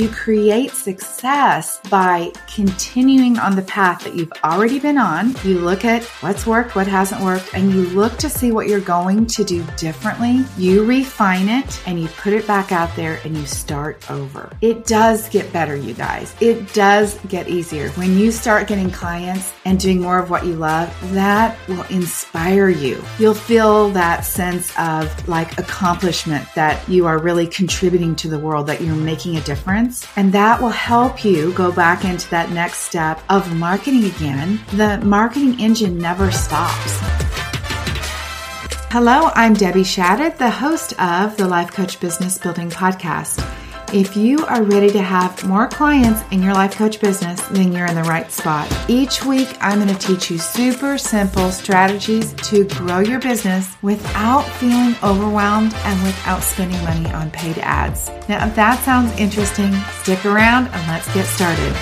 you create success by continuing on the path that you've already been on. You look at what's worked, what hasn't worked, and you look to see what you're going to do differently. You refine it and you put it back out there and you start over. It does get better, you guys. It does get easier. When you start getting clients and doing more of what you love, that will inspire you. You'll feel that sense of like accomplishment that you are really contributing to the world, that you're making a difference. And that will help you go back into that next step of marketing again. The marketing engine never stops. Hello, I'm Debbie Shadid, the host of the Life Coach Business Building Podcast. If you are ready to have more clients in your life coach business, then you're in the right spot. Each week, I'm going to teach you super simple strategies to grow your business without feeling overwhelmed and without spending money on paid ads. Now, if that sounds interesting, stick around and let's get started.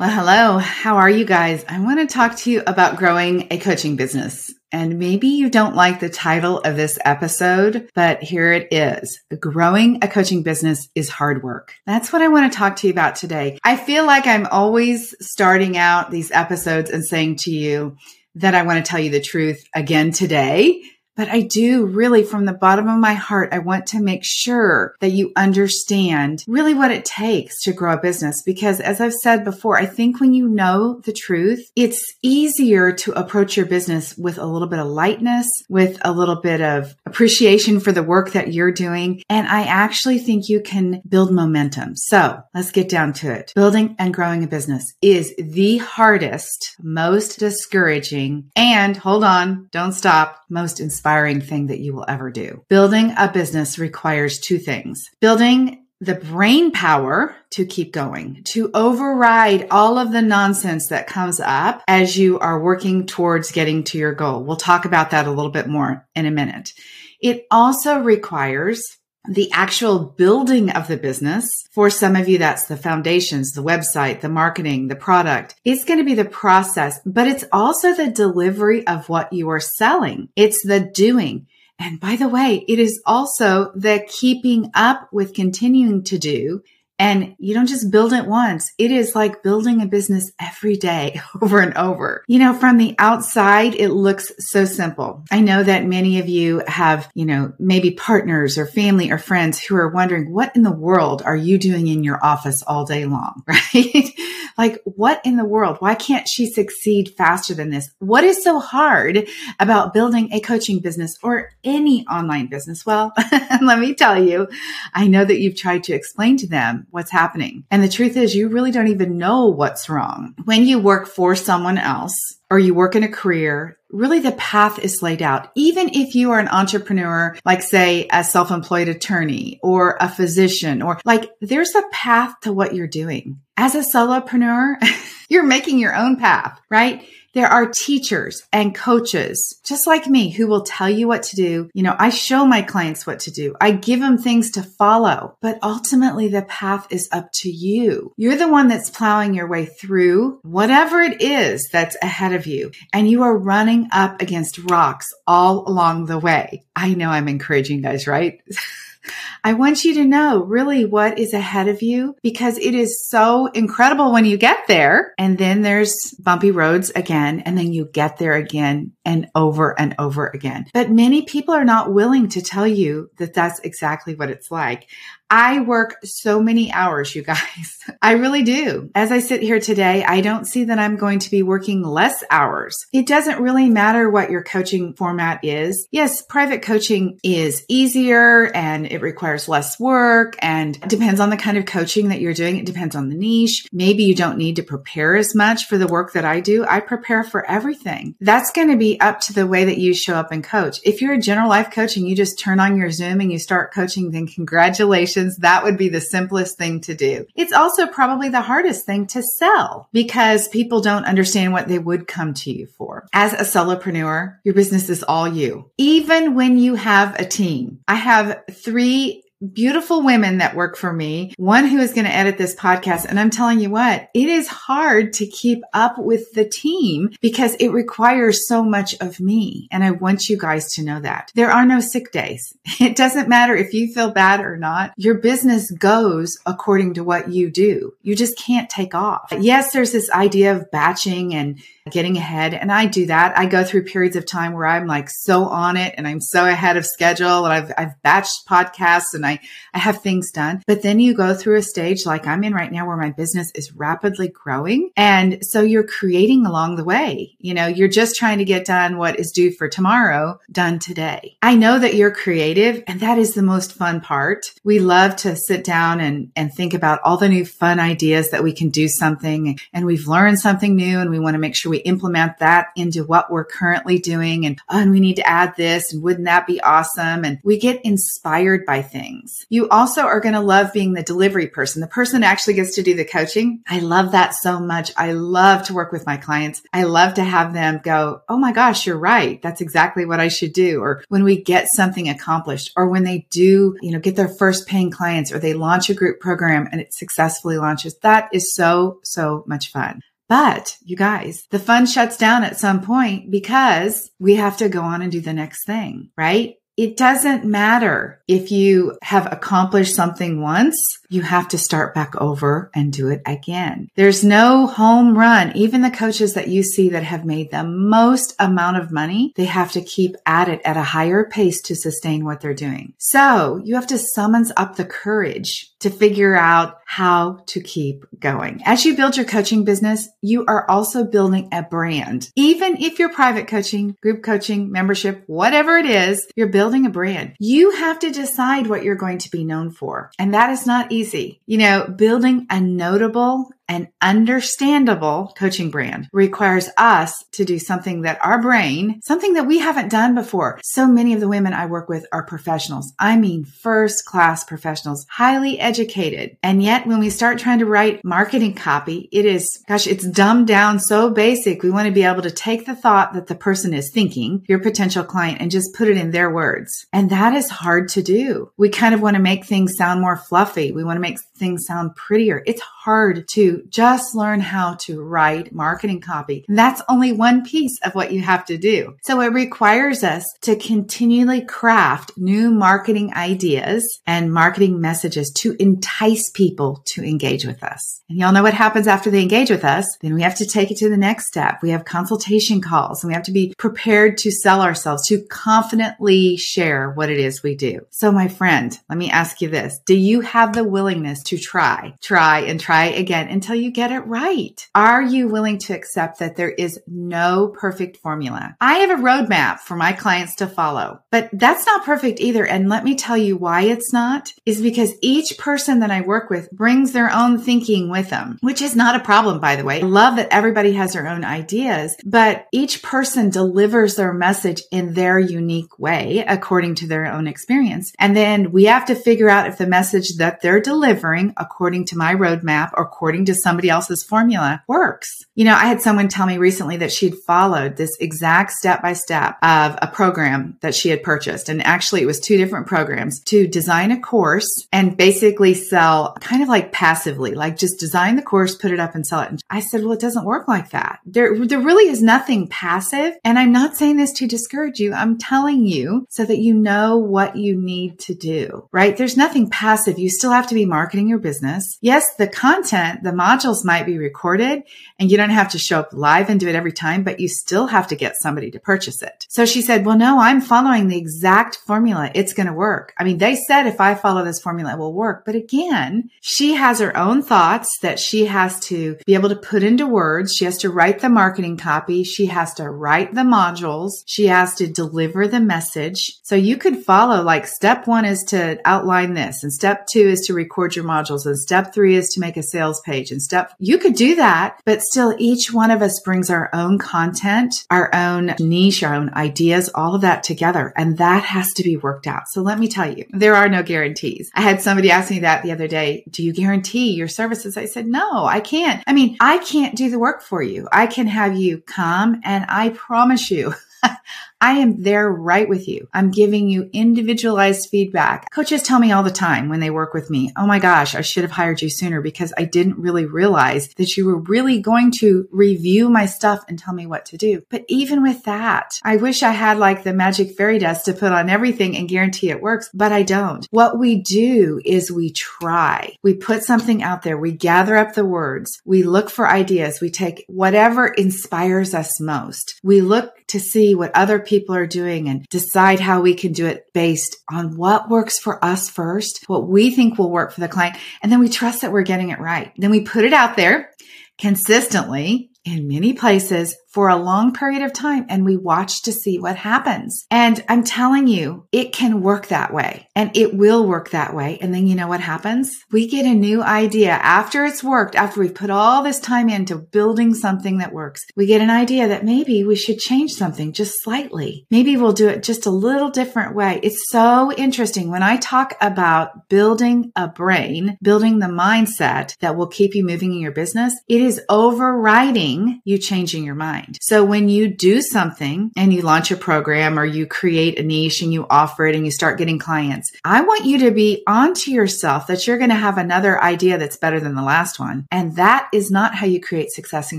Well, hello. How are you guys? I want to talk to you about growing a coaching business. And maybe you don't like the title of this episode, but here it is. Growing a coaching business is hard work. That's what I want to talk to you about today. I feel like I'm always starting out these episodes and saying to you that I want to tell you the truth again today but I do really from the bottom of my heart, I want to make sure that you understand really what it takes to grow a business. Because as I've said before, I think when you know the truth, it's easier to approach your business with a little bit of lightness, with a little bit of appreciation for the work that you're doing. And I actually think you can build momentum. So let's get down to it. Building and growing a business is the hardest, most discouraging, and hold on, don't stop, most inspiring inspiring thing that you will ever do. Building a business requires two things. Building the brain power to keep going, to override all of the nonsense that comes up as you are working towards getting to your goal. We'll talk about that a little bit more in a minute. It also requires the actual building of the business. For some of you, that's the foundations, the website, the marketing, the product. It's going to be the process, but it's also the delivery of what you are selling. It's the doing. And by the way, it is also the keeping up with continuing to do and you don't just build it once. It is like building a business every day over and over. You know, from the outside, it looks so simple. I know that many of you have, you know, maybe partners or family or friends who are wondering, what in the world are you doing in your office all day long? Right? like, what in the world? Why can't she succeed faster than this? What is so hard about building a coaching business or any online business? Well, let me tell you, I know that you've tried to explain to them what's happening. And the truth is, you really don't even know what's wrong. When you work for someone else or you work in a career, really the path is laid out. Even if you are an entrepreneur, like say a self-employed attorney or a physician, or like there's a path to what you're doing. As a solopreneur, you're making your own path, right? There are teachers and coaches just like me who will tell you what to do. You know, I show my clients what to do. I give them things to follow, but ultimately the path is up to you. You're the one that's plowing your way through whatever it is that's ahead of you and you are running up against rocks all along the way. I know I'm encouraging guys, right? I want you to know really what is ahead of you because it is so incredible when you get there. And then there's bumpy roads again, and then you get there again and over and over again. But many people are not willing to tell you that that's exactly what it's like. I work so many hours, you guys. I really do. As I sit here today, I don't see that I'm going to be working less hours. It doesn't really matter what your coaching format is. Yes, private coaching is easier and it requires less work and depends on the kind of coaching that you're doing. It depends on the niche. Maybe you don't need to prepare as much for the work that I do. I prepare for everything. That's going to be up to the way that you show up and coach. If you're a general life coach and you just turn on your Zoom and you start coaching, then congratulations that would be the simplest thing to do. It's also probably the hardest thing to sell because people don't understand what they would come to you for. As a solopreneur, your business is all you. Even when you have a team, I have three beautiful women that work for me, one who is going to edit this podcast. And I'm telling you what, it is hard to keep up with the team because it requires so much of me. And I want you guys to know that there are no sick days. It doesn't matter if you feel bad or not. Your business goes according to what you do. You just can't take off. Yes, there's this idea of batching and getting ahead. And I do that. I go through periods of time where I'm like so on it and I'm so ahead of schedule and I've, I've batched podcasts and I, I have things done. But then you go through a stage like I'm in right now where my business is rapidly growing. And so you're creating along the way. You know, you're just trying to get done what is due for tomorrow done today. I know that you're creative and that is the most fun part. We love to sit down and, and think about all the new fun ideas that we can do something and we've learned something new and we want to make sure we implement that into what we're currently doing and, oh, and we need to add this and wouldn't that be awesome? And we get inspired by things. You also are going to love being the delivery person, the person actually gets to do the coaching. I love that so much. I love to work with my clients. I love to have them go, Oh my gosh, you're right. That's exactly what I should do. Or when we get something accomplished or when they do, you know, get their first paying clients or they launch a group program and it successfully launches. That is so, so much fun. But you guys, the fun shuts down at some point because we have to go on and do the next thing, right? It doesn't matter if you have accomplished something once, you have to start back over and do it again. There's no home run. Even the coaches that you see that have made the most amount of money, they have to keep at it at a higher pace to sustain what they're doing. So you have to summons up the courage to figure out how to keep going. As you build your coaching business, you are also building a brand. Even if you're private coaching, group coaching, membership, whatever it is, you're building a brand. You have to decide what you're going to be known for. And that is not easy. You know, building a notable an understandable coaching brand requires us to do something that our brain, something that we haven't done before. So many of the women I work with are professionals. I mean, first class professionals, highly educated. And yet when we start trying to write marketing copy, it is, gosh, it's dumbed down so basic. We want to be able to take the thought that the person is thinking, your potential client, and just put it in their words. And that is hard to do. We kind of want to make things sound more fluffy. We want to make things sound prettier. It's hard to just learn how to write marketing copy. And that's only one piece of what you have to do. So it requires us to continually craft new marketing ideas and marketing messages to entice people to engage with us. And y'all know what happens after they engage with us. Then we have to take it to the next step. We have consultation calls and we have to be prepared to sell ourselves, to confidently share what it is we do. So my friend, let me ask you this. Do you have the willingness to try, try and try again until you get it right? Are you willing to accept that there is no perfect formula? I have a roadmap for my clients to follow, but that's not perfect either. And let me tell you why it's not is because each person that I work with brings their own thinking with them, which is not a problem, by the way. I love that everybody has their own ideas, but each person delivers their message in their unique way according to their own experience. And then we have to figure out if the message that they're delivering according to my roadmap or according to somebody else's formula works. You know, I had someone tell me recently that she'd followed this exact step by step of a program that she had purchased. And actually it was two different programs to design a course and basically sell kind of like passively, like just design the course, put it up and sell it. And I said, well, it doesn't work like that. There, there really is nothing passive. And I'm not saying this to discourage you. I'm telling you so that you know what you need to do, right? There's nothing passive. You still have to be marketing your business. Yes, the content, the modules might be recorded and you don't have to show up live and do it every time, but you still have to get somebody to purchase it. So she said, well, no, I'm following the exact formula. It's going to work. I mean, they said if I follow this formula, it will work. But again, she has her own thoughts that she has to be able to put into words. She has to write the marketing copy. She has to write the modules. She has to deliver the message. So you could follow like step one is to outline this and step two is to record your modules and step three is to make a sales page and stuff. You could do that, but still each one of us brings our own content, our own niche, our own ideas, all of that together. And that has to be worked out. So let me tell you, there are no guarantees. I had somebody ask me that the other day. Do you guarantee your services? I said, no, I can't. I mean, I can't do the work for you. I can have you come and I promise you I am there right with you. I'm giving you individualized feedback. Coaches tell me all the time when they work with me, Oh my gosh, I should have hired you sooner because I didn't really realize that you were really going to review my stuff and tell me what to do. But even with that, I wish I had like the magic fairy dust to put on everything and guarantee it works, but I don't. What we do is we try. We put something out there. We gather up the words. We look for ideas. We take whatever inspires us most. We look to see what other people are doing and decide how we can do it based on what works for us first, what we think will work for the client. And then we trust that we're getting it right. Then we put it out there consistently in many places for a long period of time and we watch to see what happens. And I'm telling you, it can work that way and it will work that way. And then you know what happens? We get a new idea after it's worked, after we've put all this time into building something that works. We get an idea that maybe we should change something just slightly. Maybe we'll do it just a little different way. It's so interesting when I talk about building a brain, building the mindset that will keep you moving in your business. It is overriding you changing your mind. So when you do something and you launch a program or you create a niche and you offer it and you start getting clients, I want you to be onto yourself that you're going to have another idea that's better than the last one. And that is not how you create success in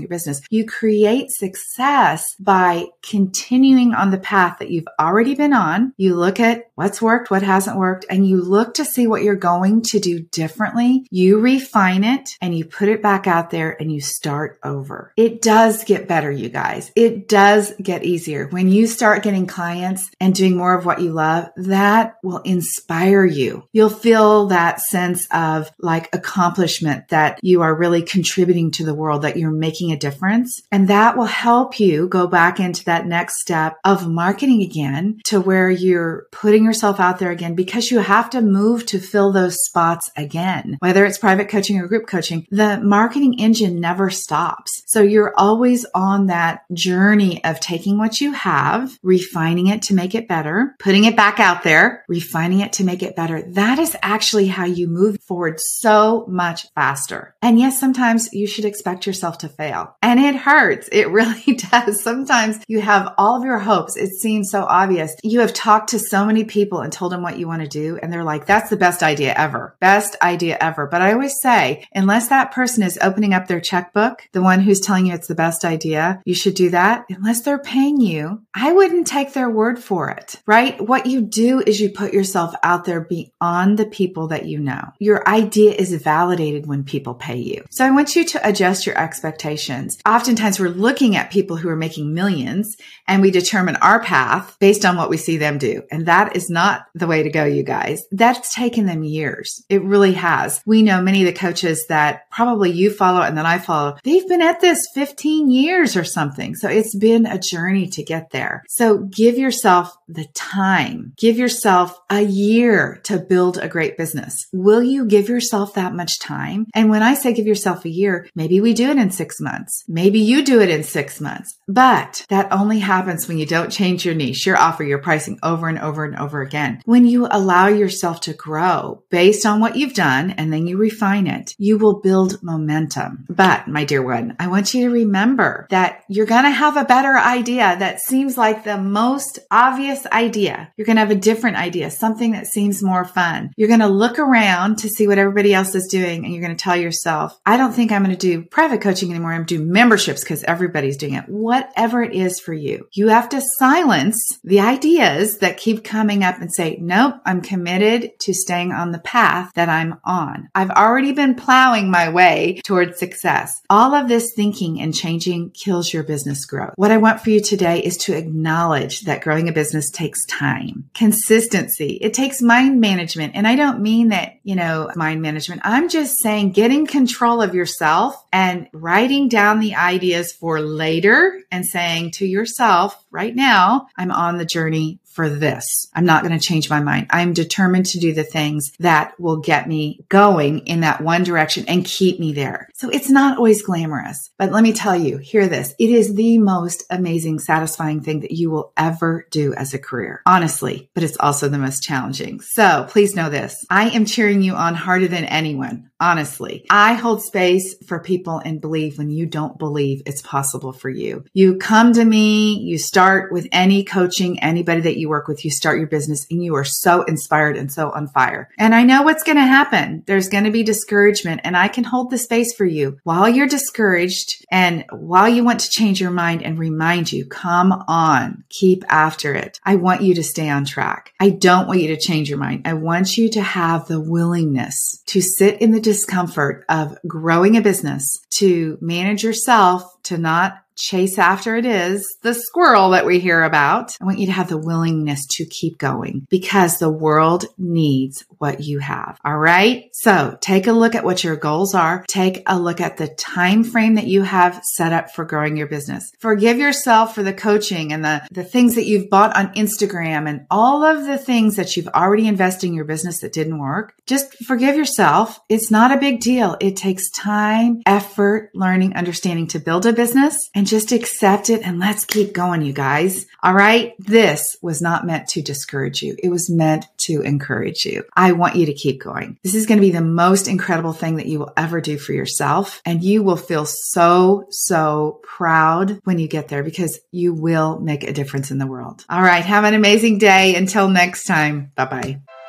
your business. You create success by continuing on the path that you've already been on. You look at what's worked, what hasn't worked, and you look to see what you're going to do differently. You refine it and you put it back out there and you start over. It does get better, you guys. It does get easier. When you start getting clients and doing more of what you love, that will inspire you. You'll feel that sense of like accomplishment that you are really contributing to the world, that you're making a difference. And that will help you go back into that next step of marketing again to where you're putting yourself out there again because you have to move to fill those spots again. Whether it's private coaching or group coaching, the marketing engine never stops. So you're always on that journey of taking what you have, refining it to make it better, putting it back out there, refining it to make it better. That is actually how you move forward so much faster. And yes, sometimes you should expect yourself to fail and it hurts. It really does. Sometimes you have all of your hopes. It seems so obvious. You have talked to so many people and told them what you want to do. And they're like, that's the best idea ever. Best idea ever. But I always say, unless that person is opening up their checkbook, the one who's telling you it's the best idea, you should do that unless they're paying you. I wouldn't take their word for it, right? What you do is you put yourself out there beyond the people that you know. Your idea is validated when people pay you. So I want you to adjust your expectations. Oftentimes we're looking at people who are making millions and we determine our path based on what we see them do. And that is not the way to go, you guys. That's taken them years. It really has. We know many of the coaches that probably you follow and then I follow. They've been at this 15 years or something. So it's been a journey to get there. So give yourself the time. Give yourself a year to build a great business. Will you give yourself that much time? And when I say give yourself a year, maybe we do it in six months. Maybe you do it in six months, but that only happens when you don't change your niche, your offer, your pricing over and over and over again. When you allow yourself to grow based on what you've done and then you refine it, you will build momentum. But my dear one, I want you to remember that you're going to have a better idea that seems like the most obvious idea. You're going to have a different idea, something that seems more fun. You're going to look around to see what everybody else is doing and you're going to tell yourself, I don't think I'm going to do private coaching anymore. I'm do memberships because everybody's doing it. Whatever it is for you, you have to silence the ideas that keep coming up and say, nope, I'm committed to staying on the path that I'm on. I've already been plowing my way towards success. All of this thinking and changing kills your your business growth. What I want for you today is to acknowledge that growing a business takes time, consistency. It takes mind management. And I don't mean that, you know, mind management. I'm just saying getting control of yourself and writing down the ideas for later and saying to yourself right now, I'm on the journey for this. I'm not going to change my mind. I'm determined to do the things that will get me going in that one direction and keep me there. So it's not always glamorous, but let me tell you, hear this. It is the most amazing, satisfying thing that you will ever do as a career, honestly, but it's also the most challenging. So please know this. I am cheering you on harder than anyone. Honestly, I hold space for people and believe when you don't believe it's possible for you. You come to me, you start with any coaching, anybody that you work with, you start your business and you are so inspired and so on fire. And I know what's going to happen. There's going to be discouragement and I can hold the space for you while you're discouraged and while you want to change your mind and remind you, come on, keep after it. I want you to stay on track. I don't want you to change your mind. I want you to have the willingness to sit in the discomfort of growing a business, to manage yourself, to not chase after it is the squirrel that we hear about. I want you to have the willingness to keep going because the world needs what you have. All right. So take a look at what your goals are. Take a look at the time frame that you have set up for growing your business. Forgive yourself for the coaching and the, the things that you've bought on Instagram and all of the things that you've already invested in your business that didn't work. Just forgive yourself. It's not a big deal. It takes time, effort, learning, understanding to build a business and just accept it and let's keep going, you guys. All right. This was not meant to discourage you. It was meant to encourage you. I want you to keep going. This is going to be the most incredible thing that you will ever do for yourself. And you will feel so, so proud when you get there because you will make a difference in the world. All right. Have an amazing day. Until next time. Bye bye.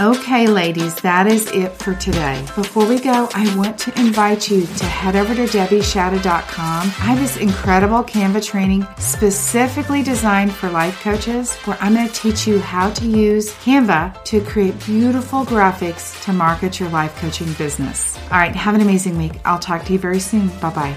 Okay, ladies, that is it for today. Before we go, I want to invite you to head over to debbieshadid.com. I have this incredible Canva training specifically designed for life coaches where I'm going to teach you how to use Canva to create beautiful graphics to market your life coaching business. All right, have an amazing week. I'll talk to you very soon. Bye bye.